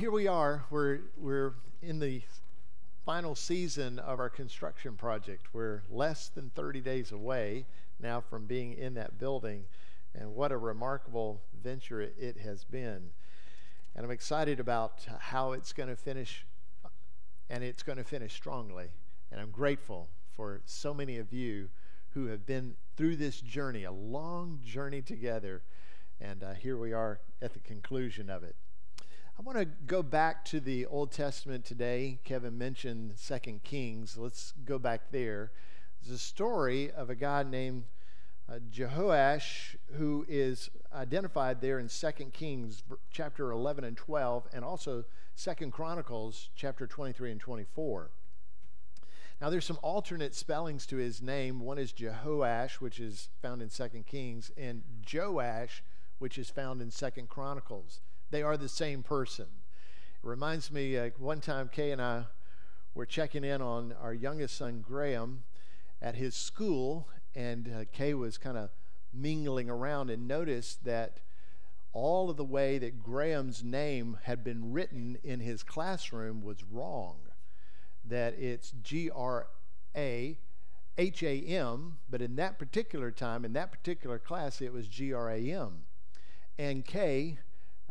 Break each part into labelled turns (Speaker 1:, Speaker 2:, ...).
Speaker 1: here we are. We're, we're in the final season of our construction project. We're less than 30 days away now from being in that building. And what a remarkable venture it, has been. And I'm excited about how it's going to finish, and it's going to finish strongly. And I'm grateful for so many of you who have been through this journey, a long journey together. And uh, here we are at the conclusion of it. I want to go back to the Old Testament today. Kevin mentioned Second Kings. Let's go back there. There's a story of a guy named uh, Jehoash who is identified there in Second Kings chapter 11 and 12 and also Second Chronicles chapter 23 and 24. Now there's some alternate spellings to his name. One is Jehoash, which is found in Second Kings, and Joash, which is found in Second Chronicles. They are the same person. It reminds me, uh, one time Kay and I were checking in on our youngest son, Graham, at his school, and uh, Kay was kind of mingling around and noticed that all of the way that Graham's name had been written in his classroom was wrong. That it's G R A H A M, but in that particular time, in that particular class, it was G R A M. And Kay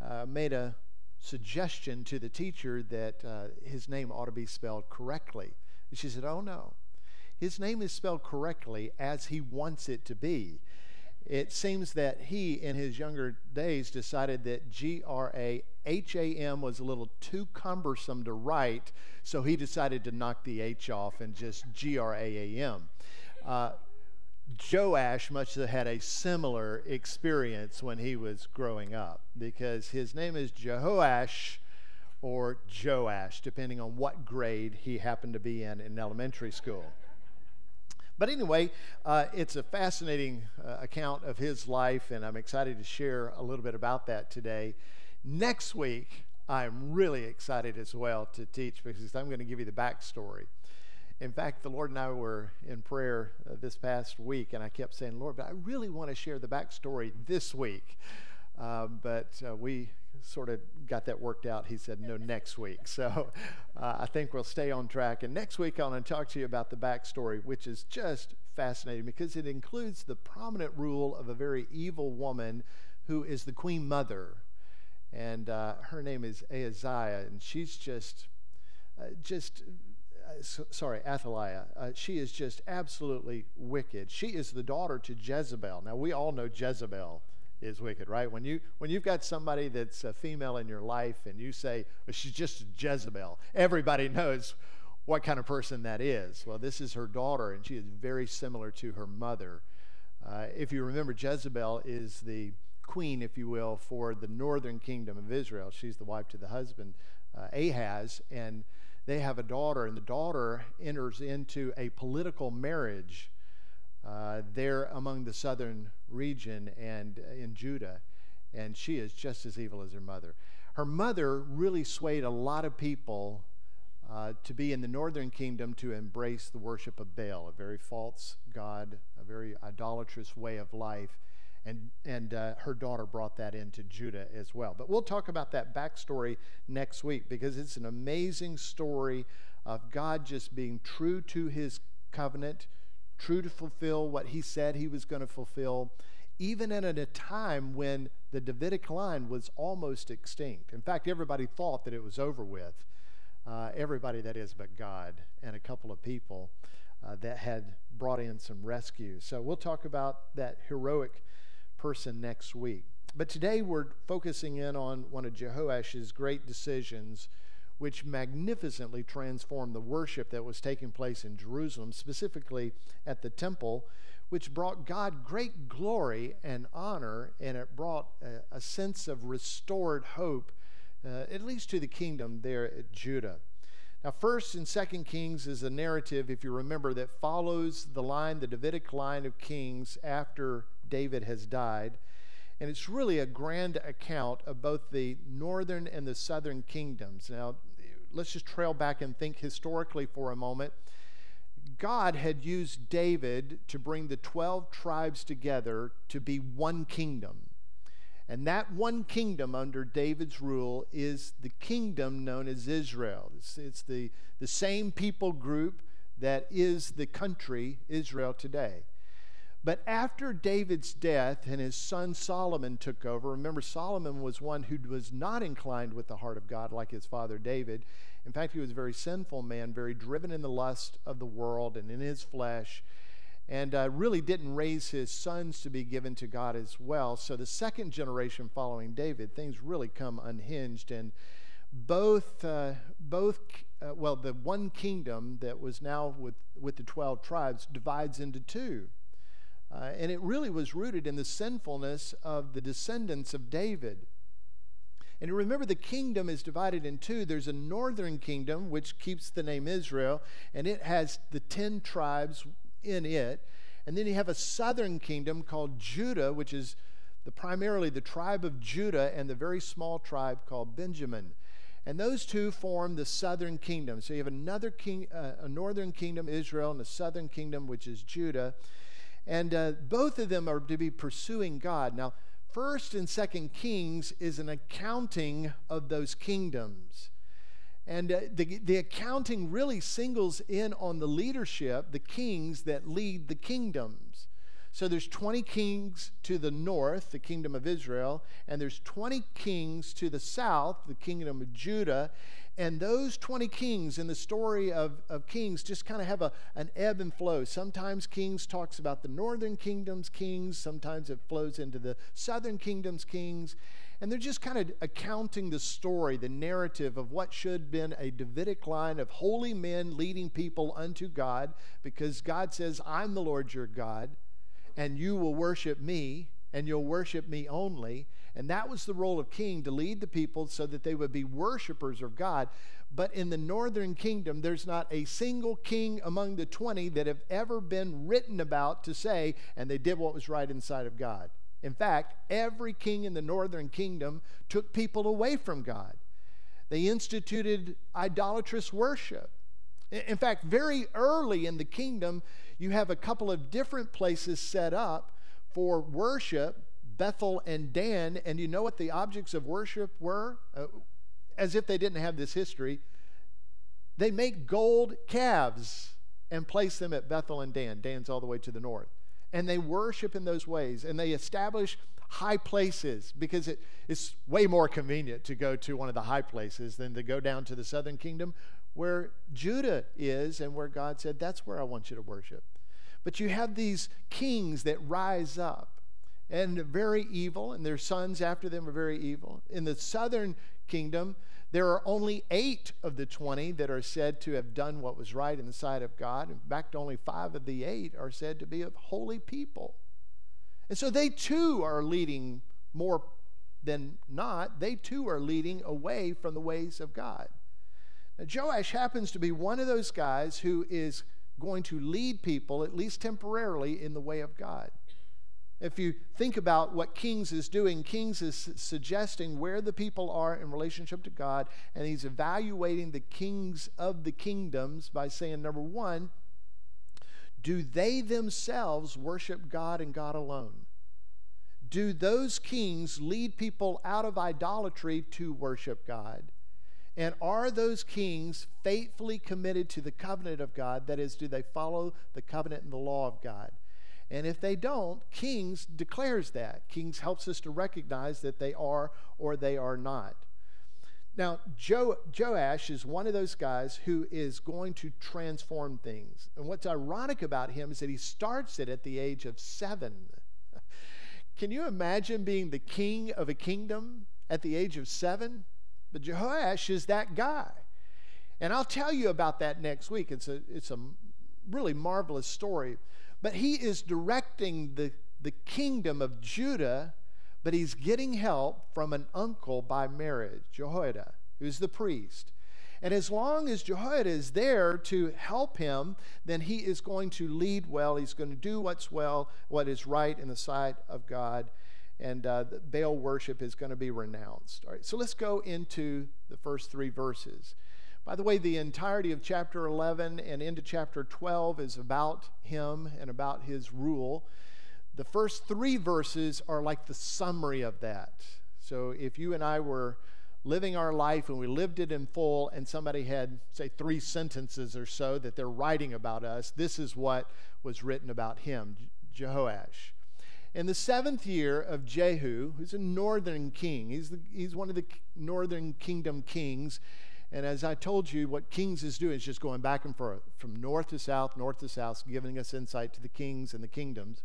Speaker 1: uh, made a suggestion to the teacher that uh, his name ought to be spelled correctly. And she said, Oh, no. His name is spelled correctly as he wants it to be. It seems that he, in his younger days, decided that G R A H A M was a little too cumbersome to write, so he decided to knock the H off and just G R A A M. Uh, Joash must have had a similar experience when he was growing up because his name is Jehoash or Joash, depending on what grade he happened to be in in elementary school. But anyway, uh, it's a fascinating uh, account of his life, and I'm excited to share a little bit about that today. Next week, I'm really excited as well to teach because I'm going to give you the backstory. In fact, the Lord and I were in prayer uh, this past week, and I kept saying, Lord, but I really want to share the backstory this week. Um, but uh, we sort of got that worked out. He said, no, next week. So uh, I think we'll stay on track. And next week, I want to talk to you about the backstory, which is just fascinating because it includes the prominent rule of a very evil woman who is the queen mother. And uh, her name is Ahaziah, and she's just, uh, just uh, sorry, Athaliah. Uh, she is just absolutely wicked. She is the daughter to Jezebel. Now we all know Jezebel is wicked, right? When you when you've got somebody that's a female in your life and you say well, she's just Jezebel, everybody knows what kind of person that is. Well, this is her daughter, and she is very similar to her mother. Uh, if you remember, Jezebel is the queen, if you will, for the northern kingdom of Israel. She's the wife to the husband uh, Ahaz, and they have a daughter, and the daughter enters into a political marriage uh, there among the southern region and in Judah. And she is just as evil as her mother. Her mother really swayed a lot of people uh, to be in the northern kingdom to embrace the worship of Baal, a very false god, a very idolatrous way of life. And, and uh, her daughter brought that into Judah as well. But we'll talk about that backstory next week because it's an amazing story of God just being true to his covenant, true to fulfill what he said he was going to fulfill, even at a time when the Davidic line was almost extinct. In fact, everybody thought that it was over with. Uh, everybody, that is, but God and a couple of people uh, that had brought in some rescue. So we'll talk about that heroic person next week. But today we're focusing in on one of Jehoash's great decisions, which magnificently transformed the worship that was taking place in Jerusalem, specifically at the temple, which brought God great glory and honor, and it brought a, a sense of restored hope, uh, at least to the kingdom there at Judah. Now, first and second Kings is a narrative, if you remember, that follows the line, the Davidic line of kings after David has died. And it's really a grand account of both the northern and the southern kingdoms. Now, let's just trail back and think historically for a moment. God had used David to bring the 12 tribes together to be one kingdom. And that one kingdom under David's rule is the kingdom known as Israel. It's, it's the, the same people group that is the country Israel today. But after David's death and his son Solomon took over, remember, Solomon was one who was not inclined with the heart of God like his father David. In fact, he was a very sinful man, very driven in the lust of the world and in his flesh, and uh, really didn't raise his sons to be given to God as well. So, the second generation following David, things really come unhinged. And both, uh, both uh, well, the one kingdom that was now with, with the 12 tribes divides into two. Uh, and it really was rooted in the sinfulness of the descendants of David. And remember, the kingdom is divided in two. There's a northern kingdom, which keeps the name Israel, and it has the 10 tribes in it. And then you have a southern kingdom called Judah, which is the, primarily the tribe of Judah, and the very small tribe called Benjamin. And those two form the southern kingdom. So you have another king, uh, a northern kingdom, Israel, and a southern kingdom, which is Judah. And uh, both of them are to be pursuing God. Now, First and Second Kings is an accounting of those kingdoms. And uh, the, the accounting really singles in on the leadership, the kings that lead the kingdoms. So there's 20 kings to the north, the kingdom of Israel, and there's 20 kings to the south, the kingdom of Judah, and those 20 kings in the story of, of Kings just kind of have a, an ebb and flow. Sometimes Kings talks about the northern kingdom's kings, sometimes it flows into the southern kingdom's kings. And they're just kind of accounting the story, the narrative of what should have been a Davidic line of holy men leading people unto God, because God says, I'm the Lord your God, and you will worship me, and you'll worship me only. And that was the role of king to lead the people so that they would be worshipers of God. But in the northern kingdom, there's not a single king among the 20 that have ever been written about to say, and they did what was right inside of God. In fact, every king in the northern kingdom took people away from God. They instituted idolatrous worship. In fact, very early in the kingdom, you have a couple of different places set up for worship Bethel and Dan, and you know what the objects of worship were? Uh, as if they didn't have this history. They make gold calves and place them at Bethel and Dan. Dan's all the way to the north. And they worship in those ways, and they establish high places because it, it's way more convenient to go to one of the high places than to go down to the southern kingdom where Judah is and where God said, That's where I want you to worship. But you have these kings that rise up and very evil, and their sons after them are very evil. In the southern kingdom, there are only eight of the 20 that are said to have done what was right in the sight of God. In fact, only five of the eight are said to be of holy people. And so they too are leading more than not, they too are leading away from the ways of God. Now, Joash happens to be one of those guys who is going to lead people, at least temporarily, in the way of God. If you think about what Kings is doing, Kings is suggesting where the people are in relationship to God, and he's evaluating the kings of the kingdoms by saying, number one, do they themselves worship God and God alone? Do those kings lead people out of idolatry to worship God? And are those kings faithfully committed to the covenant of God? That is, do they follow the covenant and the law of God? And if they don't, Kings declares that. Kings helps us to recognize that they are or they are not. Now, jo- Joash is one of those guys who is going to transform things. And what's ironic about him is that he starts it at the age of seven. Can you imagine being the king of a kingdom at the age of seven? But Jehoash is that guy. And I'll tell you about that next week. It's a, it's a really marvelous story. But he is directing the, the kingdom of Judah, but he's getting help from an uncle by marriage, Jehoiada, who's the priest. And as long as Jehoiada is there to help him, then he is going to lead well. He's going to do what's well, what is right in the sight of God. And uh, Baal worship is going to be renounced. All right, so let's go into the first three verses. By the way, the entirety of chapter 11 and into chapter 12 is about him and about his rule. the first three verses are like the summary of that. So if you and I were living our life and we lived it in full, and somebody had, say, three sentences or so that they're writing about us, this is what was written about him, Jehoash. In the seventh year of Jehu, who's a northern king, he's, the, he's one of the northern kingdom kings. And as I told you, what Kings is doing is just going back and forth from north to south, north to south, giving us insight to the kings and the kingdoms.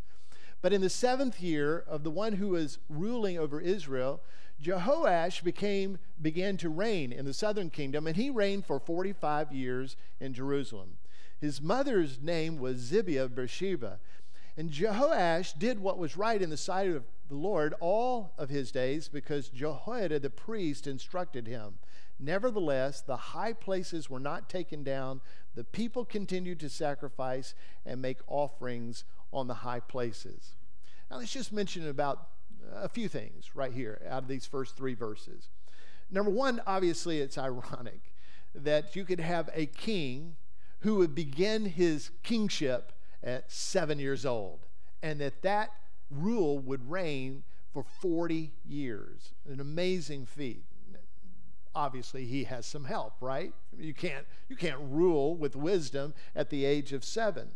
Speaker 1: But in the seventh year of the one who was ruling over Israel, Jehoash became, began to reign in the southern kingdom, and he reigned for 45 years in Jerusalem. His mother's name was Zibiah of Beersheba. And Jehoash did what was right in the sight of the Lord all of his days because Jehoiada the priest instructed him. Nevertheless, the high places were not taken down. The people continued to sacrifice and make offerings on the high places. Now, let's just mention about a few things right here out of these first three verses. Number one, obviously, it's ironic that you could have a king who would begin his kingship at seven years old, and that that rule would reign for 40 years. An amazing feat. Obviously, he has some help, right? You can't, you can't rule with wisdom at the age of seven.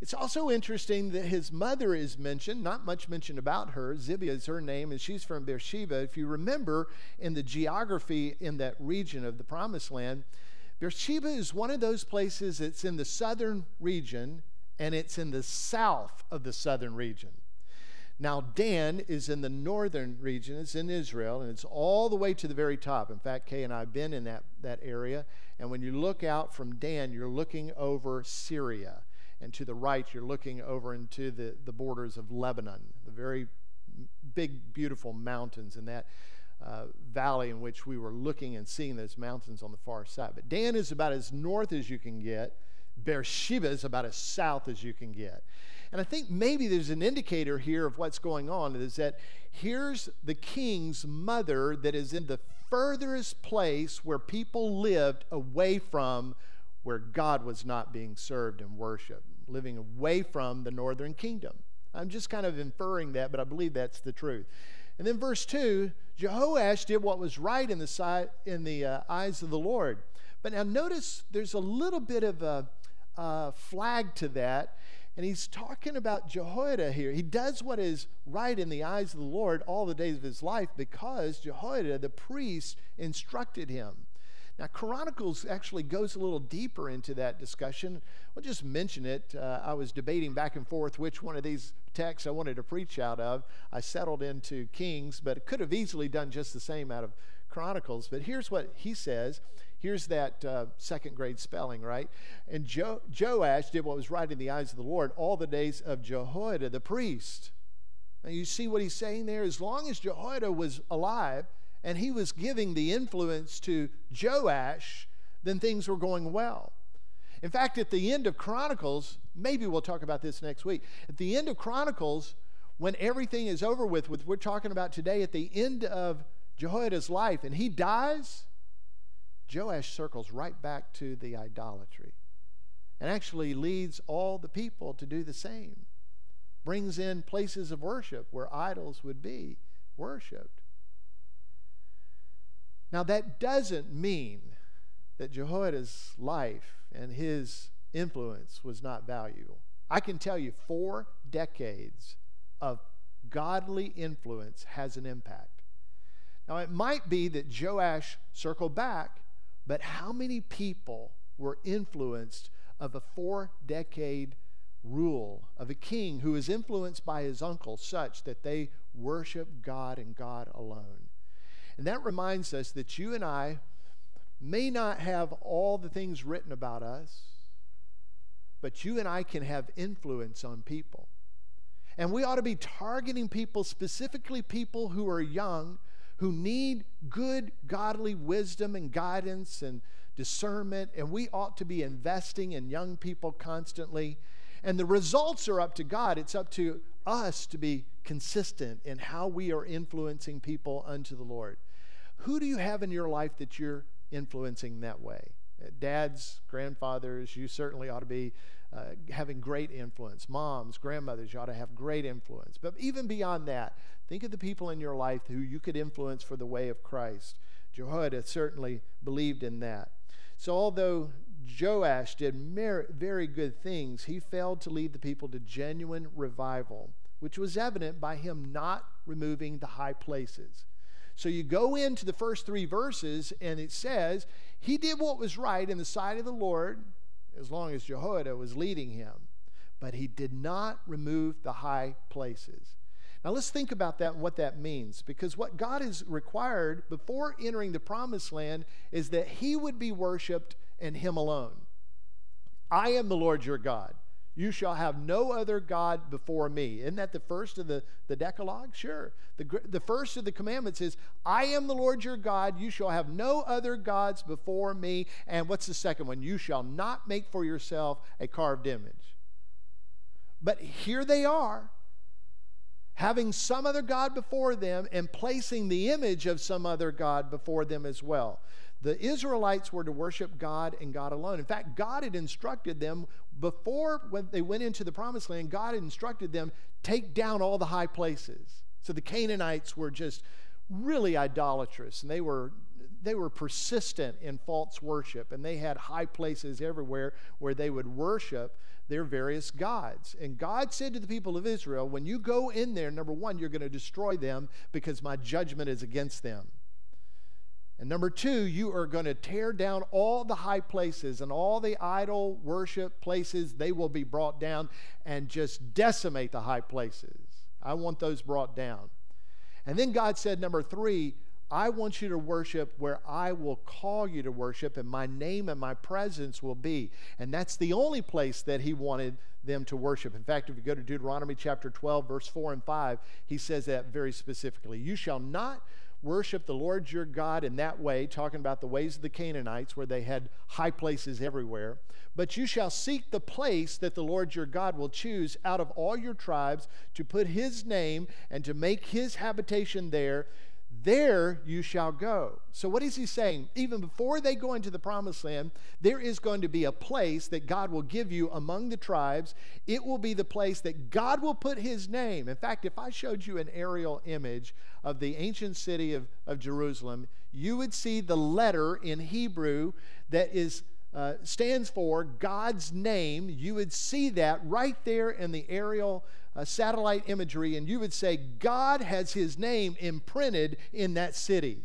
Speaker 1: It's also interesting that his mother is mentioned, not much mentioned about her. Zibiah is her name, and she's from Beersheba. If you remember in the geography in that region of the Promised Land, Beersheba is one of those places that's in the southern region and it's in the south of the southern region. Now, Dan is in the northern region, it's in Israel, and it's all the way to the very top. In fact, Kay and I have been in that, that area, and when you look out from Dan, you're looking over Syria and to the right, you're looking over into the, the borders of Lebanon, the very big, beautiful mountains in that uh, valley in which we were looking and seeing those mountains on the far side. But Dan is about as north as you can get. Beersheba is about as south as you can get. And I think maybe there's an indicator here of what's going on is that here's the king's mother that is in the furthest place where people lived away from where God was not being served and worshiped living away from the northern kingdom. I'm just kind of inferring that, but I believe that's the truth. And then verse 2 Jehoash did what was right in the, sight, in the uh, eyes of the Lord. But now notice there's a little bit of a, a flag to that. And he's talking about Jehoiada here. He does what is right in the eyes of the Lord all the days of his life because Jehoiada, the priest, instructed him. Now, Chronicles actually goes a little deeper into that discussion. We'll just mention it. Uh, I was debating back and forth which one of these texts I wanted to preach out of. I settled into Kings, but could have easily done just the same out of Chronicles. But here's what he says. Here's that uh, second grade spelling, right? And jo- Joash did what was right in the eyes of the Lord all the days of Jehoiada the priest. Now, you see what he's saying there? As long as Jehoiada was alive, and he was giving the influence to Joash, then things were going well. In fact, at the end of Chronicles, maybe we'll talk about this next week. At the end of Chronicles, when everything is over with, with we're talking about today, at the end of Jehoiada's life, and he dies, Joash circles right back to the idolatry and actually leads all the people to do the same. Brings in places of worship where idols would be worshiped. Now, that doesn't mean that Jehoiada's life and his influence was not valuable. I can tell you, four decades of godly influence has an impact. Now, it might be that Joash circled back, but how many people were influenced of a four decade rule of a king who is influenced by his uncle such that they worship God and God alone? And that reminds us that you and I may not have all the things written about us, but you and I can have influence on people. And we ought to be targeting people, specifically people who are young, who need good, godly wisdom and guidance and discernment. And we ought to be investing in young people constantly. And the results are up to God. It's up to us to be consistent in how we are influencing people unto the Lord. Who do you have in your life that you're influencing that way? Dads, grandfathers, you certainly ought to be uh, having great influence. Moms, grandmothers, you ought to have great influence. But even beyond that, think of the people in your life who you could influence for the way of Christ. Jehoiada certainly believed in that. So, although Joash did very good things, he failed to lead the people to genuine revival, which was evident by him not removing the high places. So you go into the first three verses, and it says, He did what was right in the sight of the Lord, as long as Jehoiada was leading him, but he did not remove the high places. Now let's think about that and what that means, because what God has required before entering the promised land is that He would be worshiped and Him alone. I am the Lord your God. You shall have no other God before me. Isn't that the first of the, the Decalogue? Sure. The, the first of the commandments is, I am the Lord your God. You shall have no other gods before me. And what's the second one? You shall not make for yourself a carved image. But here they are, having some other God before them and placing the image of some other God before them as well. The Israelites were to worship God and God alone. In fact, God had instructed them before when they went into the promised land, God had instructed them take down all the high places. So the Canaanites were just really idolatrous and they were they were persistent in false worship and they had high places everywhere where they would worship their various gods. And God said to the people of Israel, when you go in there, number 1, you're going to destroy them because my judgment is against them. And number two, you are going to tear down all the high places and all the idol worship places. They will be brought down and just decimate the high places. I want those brought down. And then God said, number three, I want you to worship where I will call you to worship, and my name and my presence will be. And that's the only place that He wanted them to worship. In fact, if you go to Deuteronomy chapter 12, verse 4 and 5, He says that very specifically. You shall not worship the Lord your God in that way, talking about the ways of the Canaanites, where they had high places everywhere. But you shall seek the place that the Lord your God will choose out of all your tribes to put his name and to make his habitation there there you shall go. So, what is he saying? Even before they go into the promised land, there is going to be a place that God will give you among the tribes. It will be the place that God will put his name. In fact, if I showed you an aerial image of the ancient city of, of Jerusalem, you would see the letter in Hebrew that is uh, stands for God's name. You would see that right there in the aerial uh, satellite imagery, and you would say, God has his name imprinted in that city.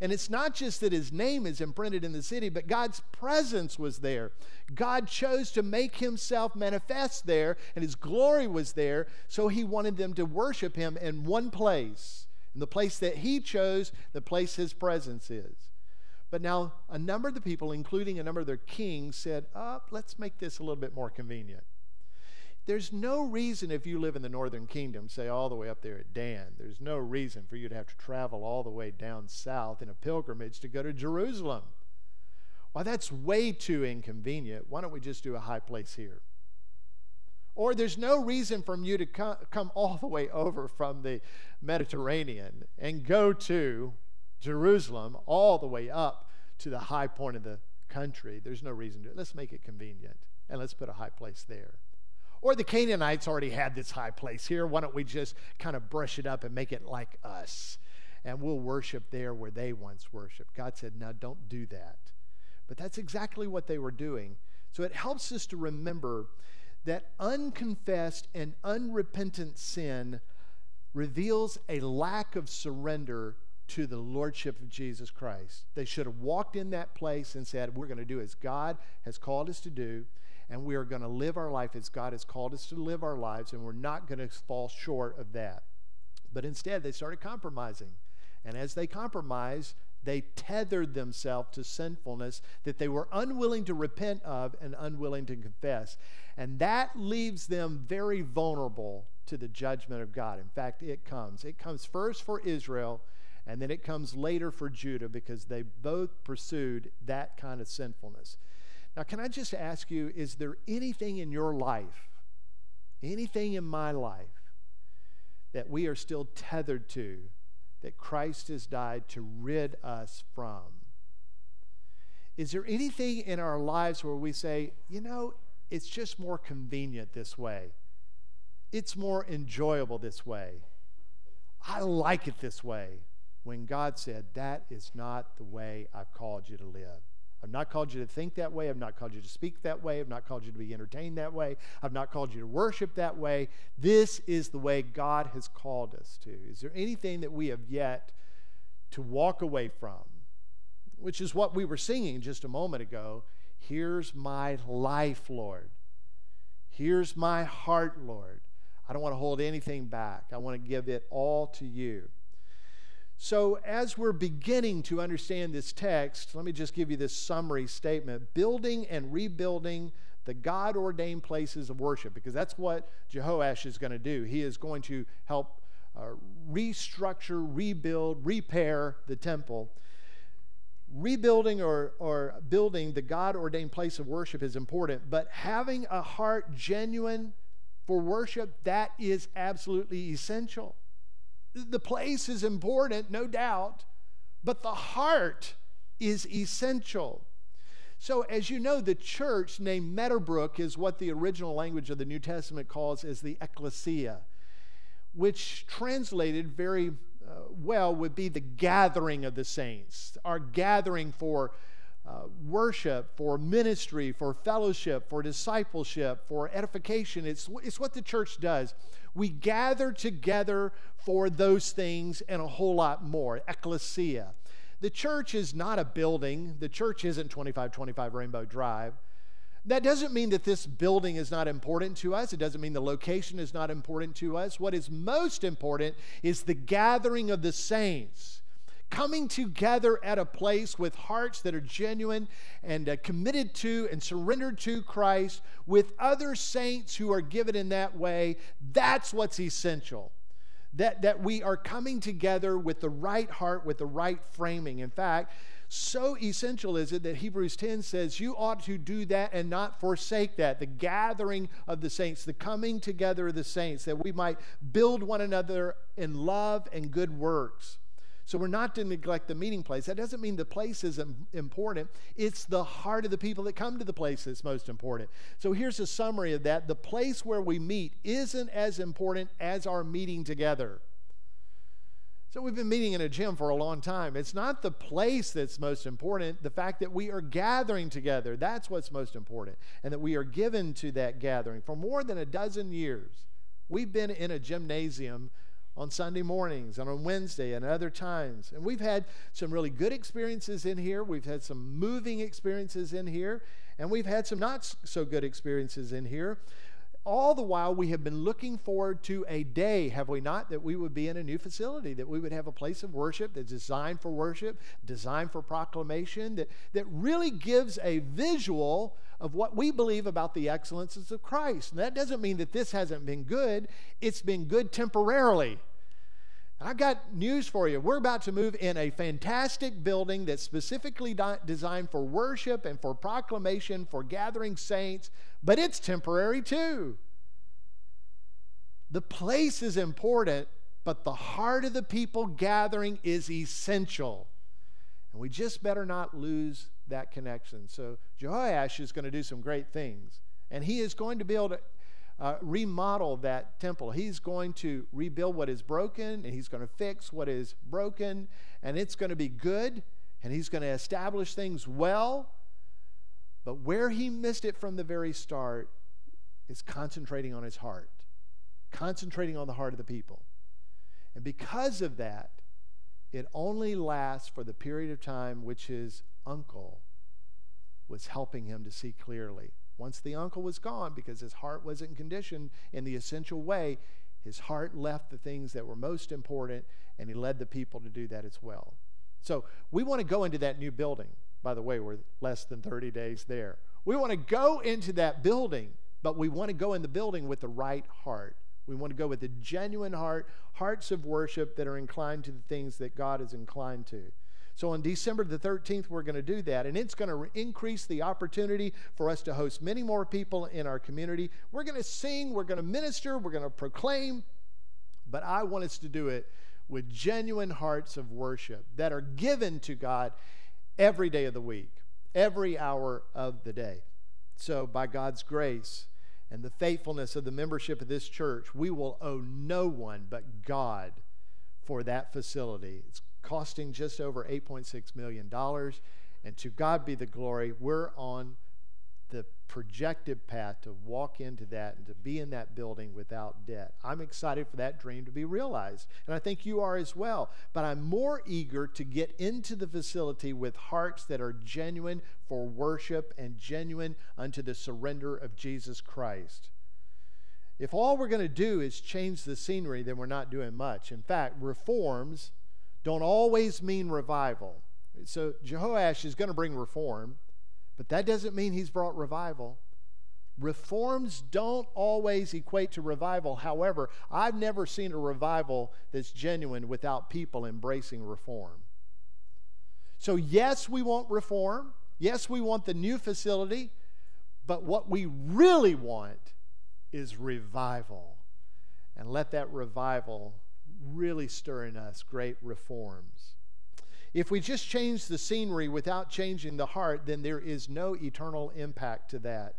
Speaker 1: And it's not just that his name is imprinted in the city, but God's presence was there. God chose to make himself manifest there, and his glory was there, so he wanted them to worship him in one place, in the place that he chose, the place his presence is. But now, a number of the people, including a number of their kings, said, oh, let's make this a little bit more convenient. There's no reason if you live in the northern kingdom, say all the way up there at Dan, there's no reason for you to have to travel all the way down south in a pilgrimage to go to Jerusalem. Why, that's way too inconvenient. Why don't we just do a high place here? Or there's no reason for you to come all the way over from the Mediterranean and go to Jerusalem all the way up to the high point of the country. There's no reason to. Let's make it convenient and let's put a high place there. Or the Canaanites already had this high place here. Why don't we just kind of brush it up and make it like us? And we'll worship there where they once worshiped. God said, no, don't do that. But that's exactly what they were doing. So it helps us to remember that unconfessed and unrepentant sin reveals a lack of surrender to the lordship of Jesus Christ. They should have walked in that place and said, We're going to do as God has called us to do and we are going to live our life as God has called us to live our lives, and we're not going to fall short of that. But instead, they started compromising. And as they compromised, they tethered themselves to sinfulness that they were unwilling to repent of and unwilling to confess. And that leaves them very vulnerable to the judgment of God. In fact, it comes. It comes first for Israel, and then it comes later for Judah because they both pursued that kind of sinfulness. Now, can I just ask you, is there anything in your life, anything in my life, that we are still tethered to that Christ has died to rid us from? Is there anything in our lives where we say, you know, it's just more convenient this way. It's more enjoyable this way. I like it this way. When God said, That is not the way I've called you to live. I've not called you to think that way. I've not called you to speak that way. I've not called you to be entertained that way. I've not called you to worship that way. This is the way God has called us to. Is there anything that we have yet to walk away from? Which is what we were singing just a moment ago. Here's my life, Lord. Here's my heart, Lord. I don't want to hold anything back. I want to give it all to you. So, as we're beginning to understand this text, let me just give you this summary statement building and rebuilding the God ordained places of worship, because that's what Jehoash is going to do. He is going to help uh, restructure, rebuild, repair the temple. Rebuilding or, or building the God ordained place of worship is important, but having a heart genuine for worship, that is absolutely essential. The place is important, no doubt, but the heart is essential. So, as you know, the church named Meadowbrook is what the original language of the New Testament calls as the ecclesia, which translated very uh, well would be the gathering of the saints, our gathering for uh, worship, for ministry, for fellowship, for discipleship, for edification. It's, it's what the church does. We gather together for those things and a whole lot more. Ecclesia. The church is not a building, the church isn't 2525 Rainbow Drive. That doesn't mean that this building is not important to us. It doesn't mean the location is not important to us. What is most important is the gathering of the saints coming together at a place with hearts that are genuine and uh, committed to and surrendered to Christ with other saints who are given in that way, that's what's essential. That, that we are coming together with the right heart, with the right framing. In fact, so essential is it that Hebrews 10 says you ought to do that and not forsake that. The gathering of the saints, the coming together of the saints, that we might build one another in love and good works. So we're not to neglect the meeting place. That doesn't mean the place isn't important. It's the heart of the people that come to the place that's most important. So here's a summary of that. The place where we meet isn't as important as our meeting together. So we've been meeting in a gym for a long time. It's not the place that's most important, the fact that we are gathering together. That's what's most important. And that we are given to that gathering. For more than a dozen years, we've been in a gymnasium on Sunday mornings and on Wednesday and other times. And we've had some really good experiences in here. We've had some moving experiences in here. And we've had some not so good experiences in here. All the while, we have been looking forward to a day, have we not, that we would be in a new facility, that we would have a place of worship that's designed for worship, designed for proclamation, that, that really gives a visual of what we believe about the excellences of Christ. And that doesn't mean that this hasn't been good, it's been good temporarily. I got news for you. We're about to move in a fantastic building that's specifically designed for worship and for proclamation, for gathering saints, but it's temporary too. The place is important, but the heart of the people gathering is essential. And we just better not lose that connection. So Jehoash is going to do some great things. And he is going to be able to uh, remodel that temple. He's going to rebuild what is broken, and he's going to fix what is broken, and it's going to be good, and he's going to establish things well. But where he missed it from the very start is concentrating on his heart, concentrating on the heart of the people. And because of that, it only lasts for the period of time which his uncle was helping him to see clearly. Once the uncle was gone, because his heart wasn't conditioned in the essential way, his heart left the things that were most important, and he led the people to do that as well. So we want to go into that new building. By the way, we're less than 30 days there. We want to go into that building, but we want to go in the building with the right heart. We want to go with a genuine heart, hearts of worship that are inclined to the things that God is inclined to. So on December the 13th, we're going to do that. And it's going to increase the opportunity for us to host many more people in our community. We're going to sing, we're going to minister, we're going to proclaim. But I want us to do it with genuine hearts of worship that are given to God every day of the week, every hour of the day. So, by God's grace and the faithfulness of the membership of this church, we will owe no one but God for that facility. It's costing just over $8.6 million. And to God be the glory, we're on the projected path to walk into that and to be in that building without debt. I'm excited for that dream to be realized, and I think you are as well. But I'm more eager to get into the facility with hearts that are genuine for worship and genuine unto the surrender of Jesus Christ. If all we're going to do is change the scenery, then we're not doing much. In fact, reforms don't always mean revival. So Jehoash is going to bring reform but that doesn't mean he's brought revival. Reforms don't always equate to revival. However, I've never seen a revival that's genuine without people embracing reform. So, yes, we want reform. Yes, we want the new facility. But what we really want is revival. And let that revival really stir in us great reforms. If we just change the scenery without changing the heart, then there is no eternal impact to that.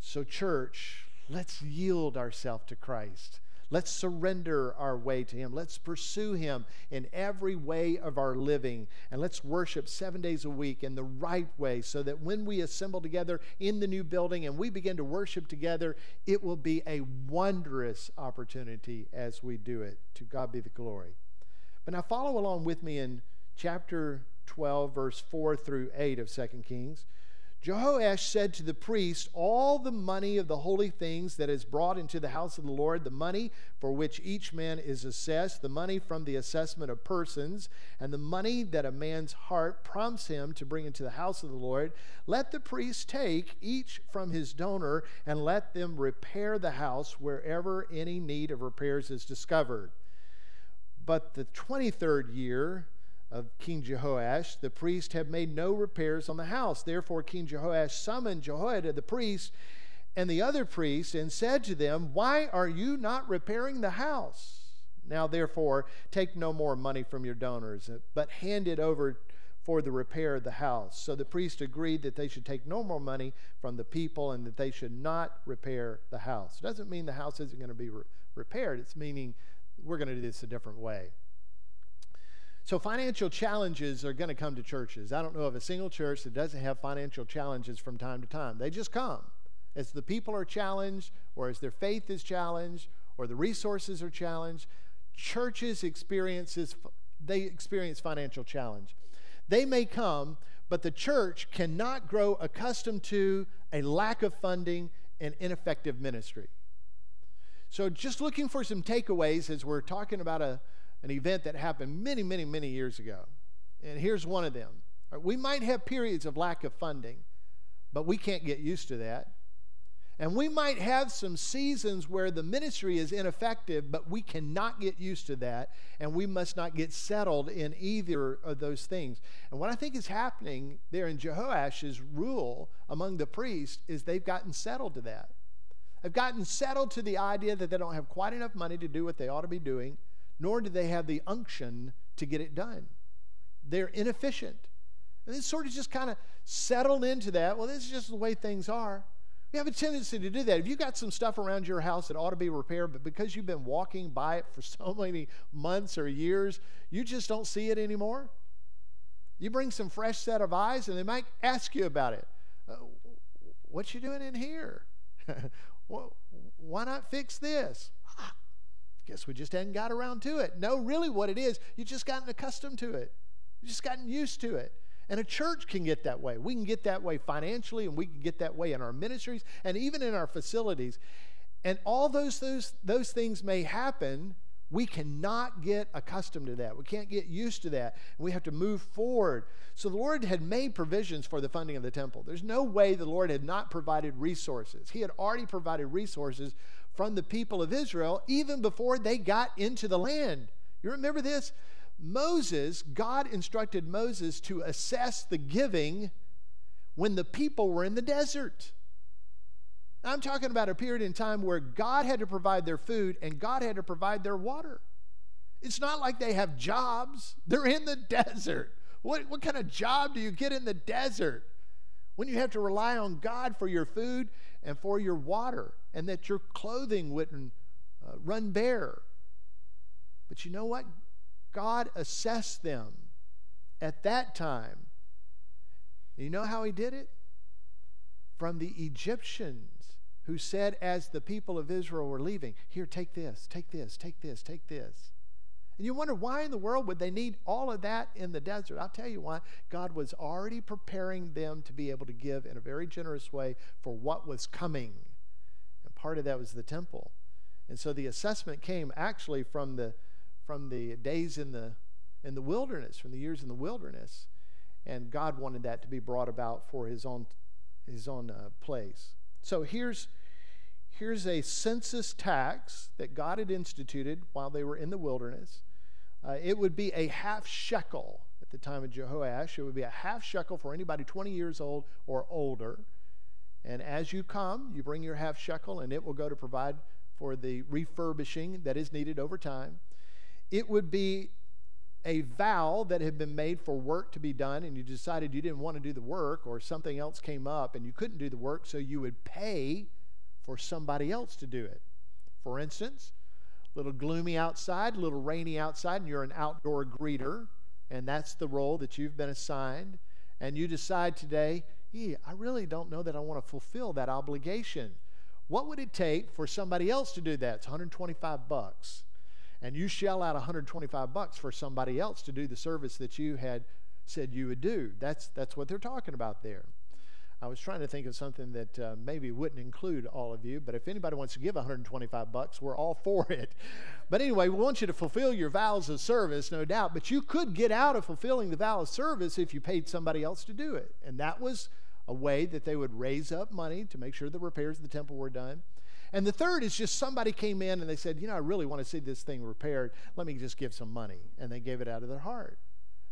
Speaker 1: So, church, let's yield ourselves to Christ. Let's surrender our way to Him. Let's pursue Him in every way of our living. And let's worship seven days a week in the right way so that when we assemble together in the new building and we begin to worship together, it will be a wondrous opportunity as we do it. To God be the glory. But now, follow along with me in chapter 12, verse 4 through 8 of 2 Kings. Jehoash said to the priest, All the money of the holy things that is brought into the house of the Lord, the money for which each man is assessed, the money from the assessment of persons, and the money that a man's heart prompts him to bring into the house of the Lord, let the priest take each from his donor and let them repair the house wherever any need of repairs is discovered. But the 23rd year, of King Jehoash, the priest had made no repairs on the house. Therefore, King Jehoash summoned Jehoiada the priest and the other priests and said to them, Why are you not repairing the house? Now, therefore, take no more money from your donors, but hand it over for the repair of the house. So the priest agreed that they should take no more money from the people and that they should not repair the house. It doesn't mean the house isn't going to be re- repaired, it's meaning we're going to do this a different way. So, financial challenges are going to come to churches. I don't know of a single church that doesn't have financial challenges from time to time. They just come. As the people are challenged, or as their faith is challenged, or the resources are challenged, churches experiences they experience financial challenge. They may come, but the church cannot grow accustomed to a lack of funding and ineffective ministry. So, just looking for some takeaways as we're talking about a an event that happened many, many, many years ago. And here's one of them. Uh, we might have periods of lack of funding, but we can't get used to that. And we might have some seasons where the ministry is ineffective, but we cannot get used to that, and we must not get settled in either of those things. And what I think is happening there in Jehoash's rule among the priests is they've gotten settled to that. They've gotten settled to the idea that they don't have quite enough money to do what they ought to be doing, nor do they have the unction to get it done. They're inefficient. And they sort of just kind of settled into that. Well, this is just the way things are. We have a tendency to do that. If you've got some stuff around your house that ought to be repaired, but because you've been walking by it for so many months or years, you just don't see it anymore. You bring some fresh set of eyes, and they might ask you about it. Uh, what you doing in here? why not fix this? Guess we just hadn't got around to it. No, really, what it is, you've just gotten accustomed to it. you've just gotten used to it. And a church can get that way. We can get that way financially, and we can get that way in our ministries and even in our facilities. And all those, those, those things may happen. We cannot get accustomed to that. We can't get used to that. We have to move forward. So the Lord had made provisions for the funding of the temple. There's no way the Lord had not provided resources. He had already provided resources from the people of Israel even before they got into the land. You remember this? Moses, God instructed Moses to assess the giving when the people were in the desert. I'm talking about a period in time where God had to provide their food and God had to provide their water. It's not like they have jobs, they're in the desert. What, what kind of job do you get in the desert? when you have to rely on God for your food and for your water, and that your clothing wouldn't uh, run bare. But you know what? God assessed them at that time. You know how He did it? From the Egyptians who said, as the people of Israel were leaving, Here, take this, take this, take this, take this. And you wonder why in the world would they need all of that in the desert? I'll tell you why. God was already preparing them to be able to give in a very generous way for what was coming. Part of that was the temple. And so the assessment came actually from the from the days in the in the wilderness, from the years in the wilderness. And God wanted that to be brought about for his own his own uh, place. So here's here's a census tax that God had instituted while they were in the wilderness. Uh, it would be a half shekel at the time of Jehoash. It would be a half shekel for anybody 20 years old or older. And as you come, you bring your half shekel, and it will go to provide for the refurbishing that is needed over time. It would be a vow that had been made for work to be done, and you decided you didn't want to do the work, or something else came up and you couldn't do the work, so you would pay for somebody else to do it. For instance, a little gloomy outside, a little rainy outside, and you're an outdoor greeter, and that's the role that you've been assigned, and you decide today, yeah, I really don't know that I want to fulfill that obligation. What would it take for somebody else to do that? It's 125 bucks. And you shell out 125 bucks for somebody else to do the service that you had said you would do. That's that's what they're talking about there. I was trying to think of something that uh, maybe wouldn't include all of you, but if anybody wants to give 125 bucks, we're all for it. But anyway, we want you to fulfill your vows of service, no doubt, but you could get out of fulfilling the vow of service if you paid somebody else to do it. And that was a way that they would raise up money to make sure the repairs of the temple were done. And the third is just somebody came in and they said, You know, I really want to see this thing repaired. Let me just give some money. And they gave it out of their heart.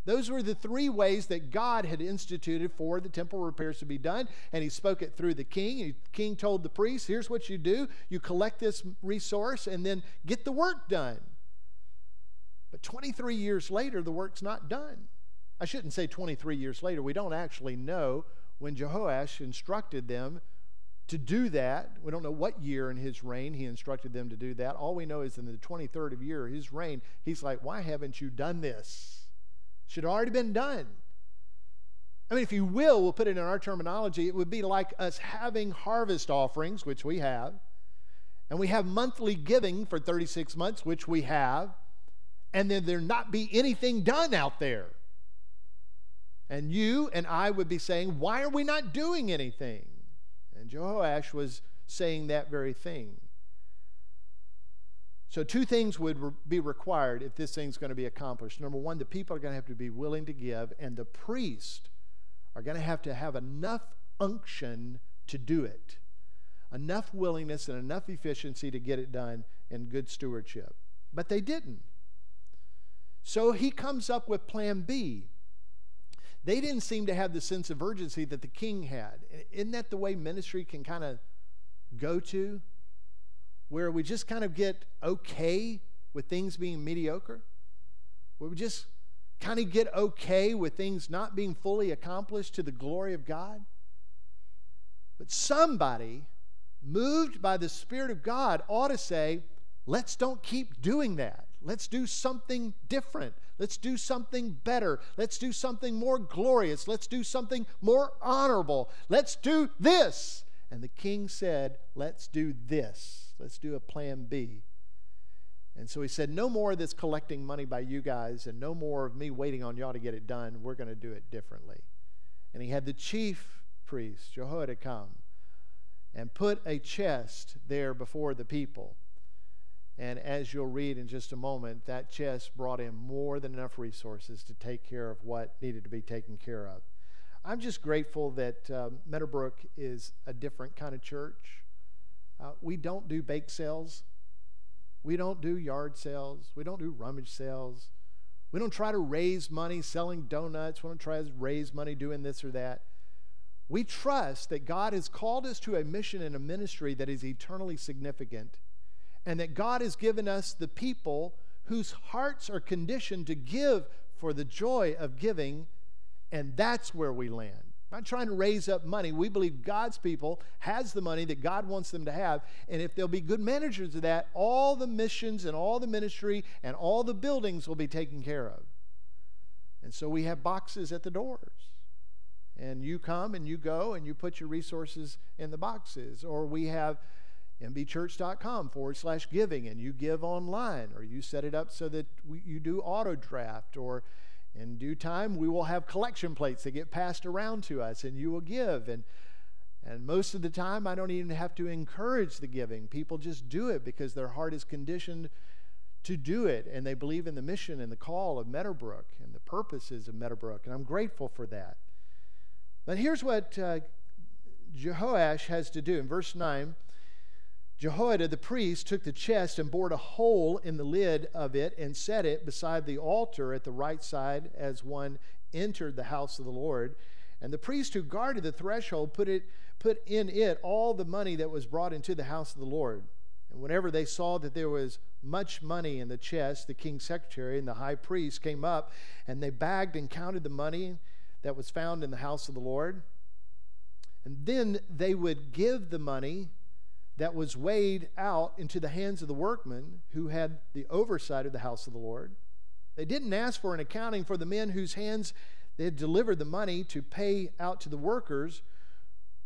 Speaker 1: Those were the three ways that God had instituted for the temple repairs to be done. And he spoke it through the king. And the king told the priest, here's what you do you collect this resource and then get the work done. But 23 years later, the work's not done. I shouldn't say 23 years later. We don't actually know when Jehoash instructed them to do that. We don't know what year in his reign he instructed them to do that. All we know is in the 23rd of year, his reign, he's like, Why haven't you done this? Should have already been done. I mean, if you will, we'll put it in our terminology, it would be like us having harvest offerings, which we have, and we have monthly giving for 36 months, which we have, and then there not be anything done out there. And you and I would be saying, Why are we not doing anything? And Jehoash was saying that very thing. So, two things would re- be required if this thing's going to be accomplished. Number one, the people are going to have to be willing to give, and the priest are going to have to have enough unction to do it, enough willingness and enough efficiency to get it done in good stewardship. But they didn't. So he comes up with plan B. They didn't seem to have the sense of urgency that the king had. Isn't that the way ministry can kind of go to? where we just kind of get okay with things being mediocre, where we just kind of get okay with things not being fully accomplished to the glory of God. But somebody moved by the Spirit of God ought to say, let's don't keep doing that. Let's do something different. Let's do something better. Let's do something more glorious. Let's do something more honorable. Let's do this. And the king said, Let's do this. Let's do a plan B. And so he said, No more of this collecting money by you guys, and no more of me waiting on y'all to get it done. We're going to do it differently. And he had the chief priest, Jehoiada, come and put a chest there before the people. And as you'll read in just a moment, that chest brought in more than enough resources to take care of what needed to be taken care of. I'm just grateful that um, Meadowbrook is a different kind of church. Uh, we don't do bake sales. We don't do yard sales. We don't do rummage sales. We don't try to raise money selling donuts. We don't try to raise money doing this or that. We trust that God has called us to a mission and a ministry that is eternally significant, and that God has given us the people whose hearts are conditioned to give for the joy of giving, and that's where we land. I'm Not trying to raise up money. We believe God's people has the money that God wants them to have. And if they'll be good managers of that, all the missions and all the ministry and all the buildings will be taken care of. And so we have boxes at the doors. And you come and you go and you put your resources in the boxes. Or we have mbchurch.com forward slash giving and you give online or you set it up so that we, you do auto draft or in due time we will have collection plates that get passed around to us and you will give. And and most of the time i don't even have to encourage the giving. People just do it because their heart is conditioned to do it and they believe in the mission and the call of meadowbrook and the purposes of meadowbrook and i'm grateful for that. But here's what uh, jehoash has to do. In verse 9 Jehoiada the priest took the chest and bored a hole in the lid of it and set it beside the altar at the right side as one entered the house of the Lord. And the priest who guarded the threshold put it put in it all the money that was brought into the house of the Lord. And whenever they saw that there was much money in the chest, the king's secretary and the high priest came up and they bagged and counted the money that was found in the house of the Lord. And then they would give the money that was weighed out into the hands of the workmen who had the oversight of the house of the Lord. They didn't ask for an accounting for the men whose hands they had delivered the money to pay out to the workers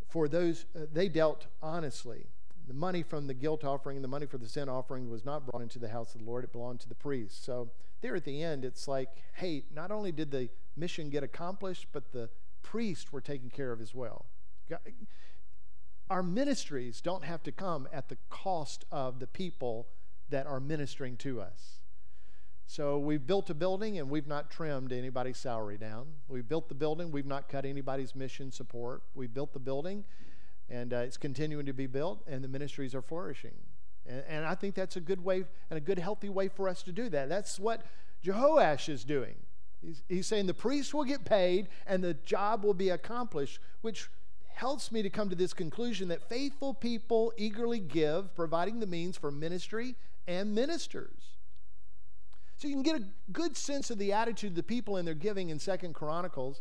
Speaker 1: for those uh, they dealt honestly. The money from the guilt offering and the money for the sin offering was not brought into the house of the Lord, it belonged to the priests. So there at the end, it's like, hey, not only did the mission get accomplished, but the priests were taken care of as well. God, our ministries don't have to come at the cost of the people that are ministering to us. So we've built a building and we've not trimmed anybody's salary down. We've built the building, we've not cut anybody's mission support. We built the building and uh, it's continuing to be built and the ministries are flourishing. And, and I think that's a good way and a good, healthy way for us to do that. That's what Jehoash is doing. He's, he's saying the priests will get paid and the job will be accomplished, which helps me to come to this conclusion that faithful people eagerly give, providing the means for ministry and ministers. So you can get a good sense of the attitude of the people in their giving in Second Chronicles.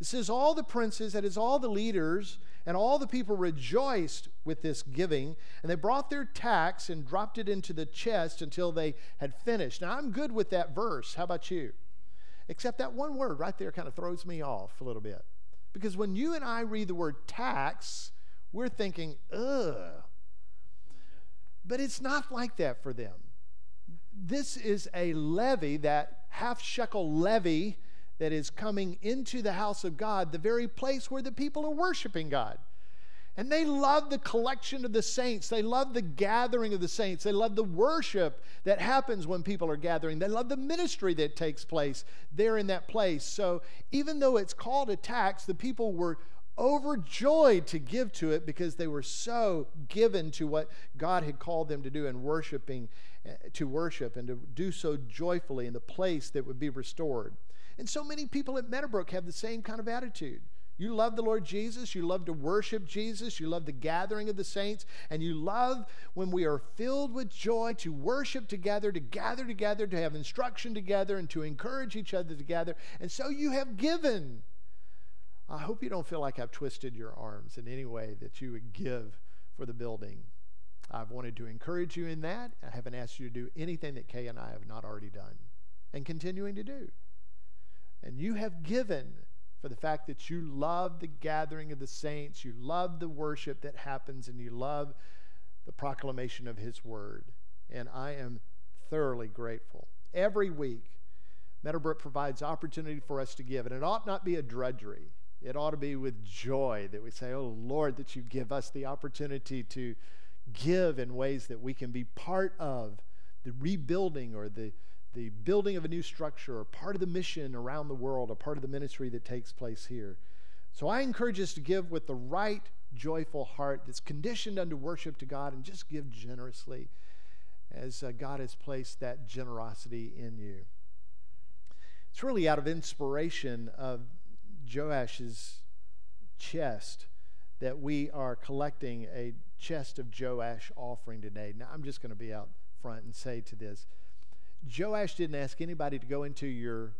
Speaker 1: It says, All the princes, that is, all the leaders, and all the people rejoiced with this giving, and they brought their tax and dropped it into the chest until they had finished. Now, I'm good with that verse. How about you? Except that one word right there kind of throws me off a little bit. Because when you and I read the word tax, we're thinking, ugh. But it's not like that for them. This is a levy, that half shekel levy that is coming into the house of God, the very place where the people are worshiping God. And they love the collection of the saints. They love the gathering of the saints. They love the worship that happens when people are gathering. They love the ministry that takes place there in that place. So even though it's called a tax, the people were overjoyed to give to it because they were so given to what God had called them to do and worshiping eh, to worship and to do so joyfully in the place that would be restored. And so many people at Meadowbrook have the same kind of attitude. You love the Lord Jesus. You love to worship Jesus. You love the gathering of the saints. And you love when we are filled with joy to worship together, to gather together, to have instruction together, and to encourage each other together. And so you have given. I hope you don't feel like I've twisted your arms in any way that you would give for the building. I've wanted to encourage you in that. I haven't asked you to do anything that Kay and I have not already done and continuing to do. And you have given for the fact that you love the gathering of the saints, you love the worship that happens, and you love the proclamation of His word. And I am thoroughly grateful. Every week, Meadowbrook provides opportunity for us to give, and it ought not be a drudgery. It ought to be with joy that we say, Oh Lord, that you give us the opportunity to give in ways that we can be part of the rebuilding or the the building of a new structure or part of the mission around the world, a part of the ministry that takes place here. So I encourage us to give with the right, joyful heart that's conditioned unto worship to God and just give generously as uh, God has placed that generosity in you. It's really out of inspiration of Joash's chest that we are collecting a chest of Joash offering today. Now, I'm just going to be out front and say to this Joash didn't ask anybody to go into your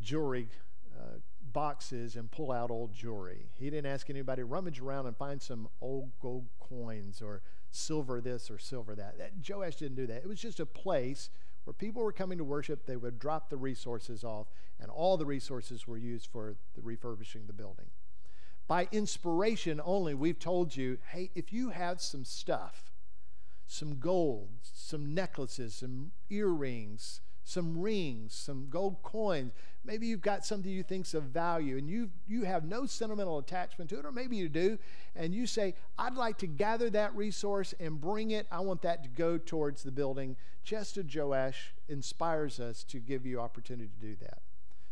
Speaker 1: jewelry uh, boxes and pull out old jewelry. He didn't ask anybody to rummage around and find some old gold coins or silver this or silver that. that. Joash didn't do that. It was just a place where people were coming to worship. They would drop the resources off, and all the resources were used for the refurbishing the building. By inspiration only, we've told you hey, if you have some stuff, some gold, some necklaces, some earrings, some rings, some gold coins. Maybe you've got something you think's of value and you you have no sentimental attachment to it, or maybe you do, and you say, I'd like to gather that resource and bring it. I want that to go towards the building. Just as Joash inspires us to give you opportunity to do that.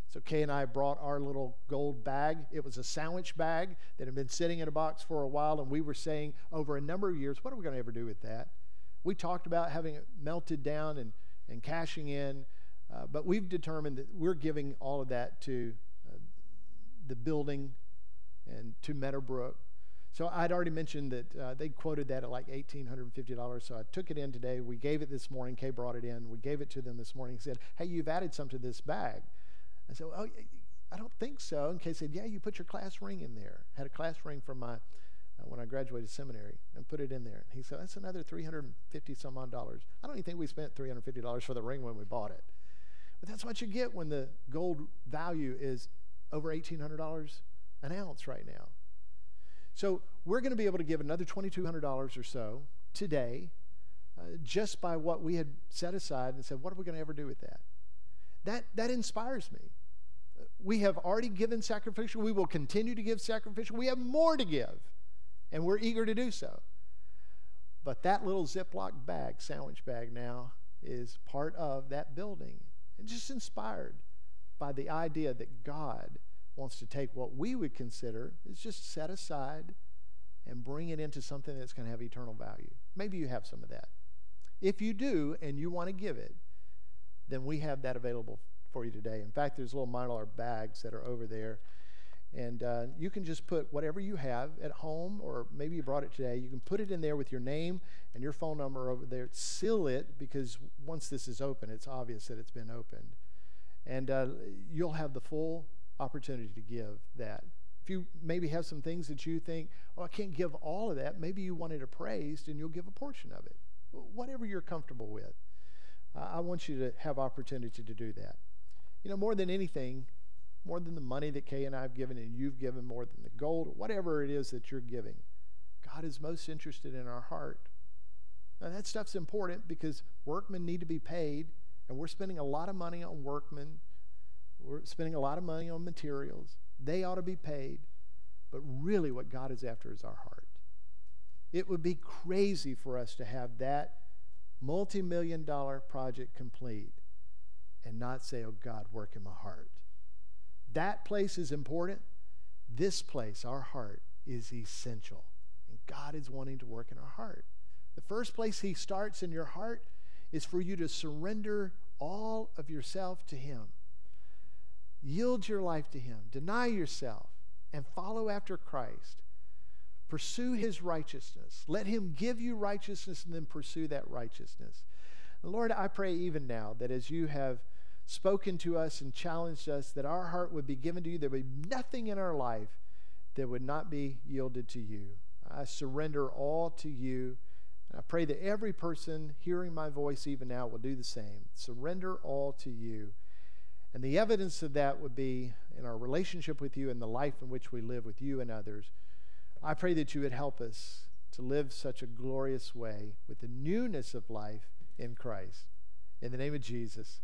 Speaker 1: So Kay and I brought our little gold bag. It was a sandwich bag that had been sitting in a box for a while, and we were saying over a number of years, what are we going to ever do with that? We talked about having it melted down and and cashing in. Uh, but we've determined that we're giving all of that to uh, the building and to Meadowbrook. So I'd already mentioned that uh, they quoted that at like $1,850. So I took it in today. We gave it this morning. Kay brought it in. We gave it to them this morning. He said, Hey, you've added some to this bag. I said, Oh, I don't think so. And Kay said, Yeah, you put your class ring in there. Had a class ring from my uh, when I graduated seminary and put it in there. And he said, That's another 350 some odd dollars. I don't even think we spent $350 for the ring when we bought it. But that's what you get when the gold value is over $1,800 an ounce right now. So we're going to be able to give another $2,200 or so today uh, just by what we had set aside and said, What are we going to ever do with that? That, that inspires me. We have already given sacrificial. We will continue to give sacrificial. We have more to give and we're eager to do so. But that little Ziploc bag, sandwich bag now, is part of that building. And just inspired by the idea that God wants to take what we would consider is just set aside and bring it into something that's going to have eternal value. Maybe you have some of that. If you do and you want to give it, then we have that available for you today. In fact, there's little mylar bags that are over there and uh, you can just put whatever you have at home, or maybe you brought it today. You can put it in there with your name and your phone number over there. Seal it because once this is open, it's obvious that it's been opened. And uh, you'll have the full opportunity to give that. If you maybe have some things that you think, oh, I can't give all of that, maybe you want it appraised and you'll give a portion of it. Whatever you're comfortable with. Uh, I want you to have opportunity to do that. You know, more than anything, more than the money that Kay and I have given and you've given, more than the gold, or whatever it is that you're giving. God is most interested in our heart. Now, that stuff's important because workmen need to be paid, and we're spending a lot of money on workmen. We're spending a lot of money on materials. They ought to be paid. But really, what God is after is our heart. It would be crazy for us to have that multi million dollar project complete and not say, Oh, God, work in my heart. That place is important. This place, our heart, is essential. And God is wanting to work in our heart. The first place He starts in your heart is for you to surrender all of yourself to Him. Yield your life to Him. Deny yourself and follow after Christ. Pursue His righteousness. Let Him give you righteousness and then pursue that righteousness. Lord, I pray even now that as you have spoken to us and challenged us that our heart would be given to you. There would be nothing in our life that would not be yielded to you. I surrender all to you. And I pray that every person hearing my voice even now will do the same. Surrender all to you. And the evidence of that would be in our relationship with you and the life in which we live with you and others. I pray that you would help us to live such a glorious way with the newness of life in Christ. In the name of Jesus.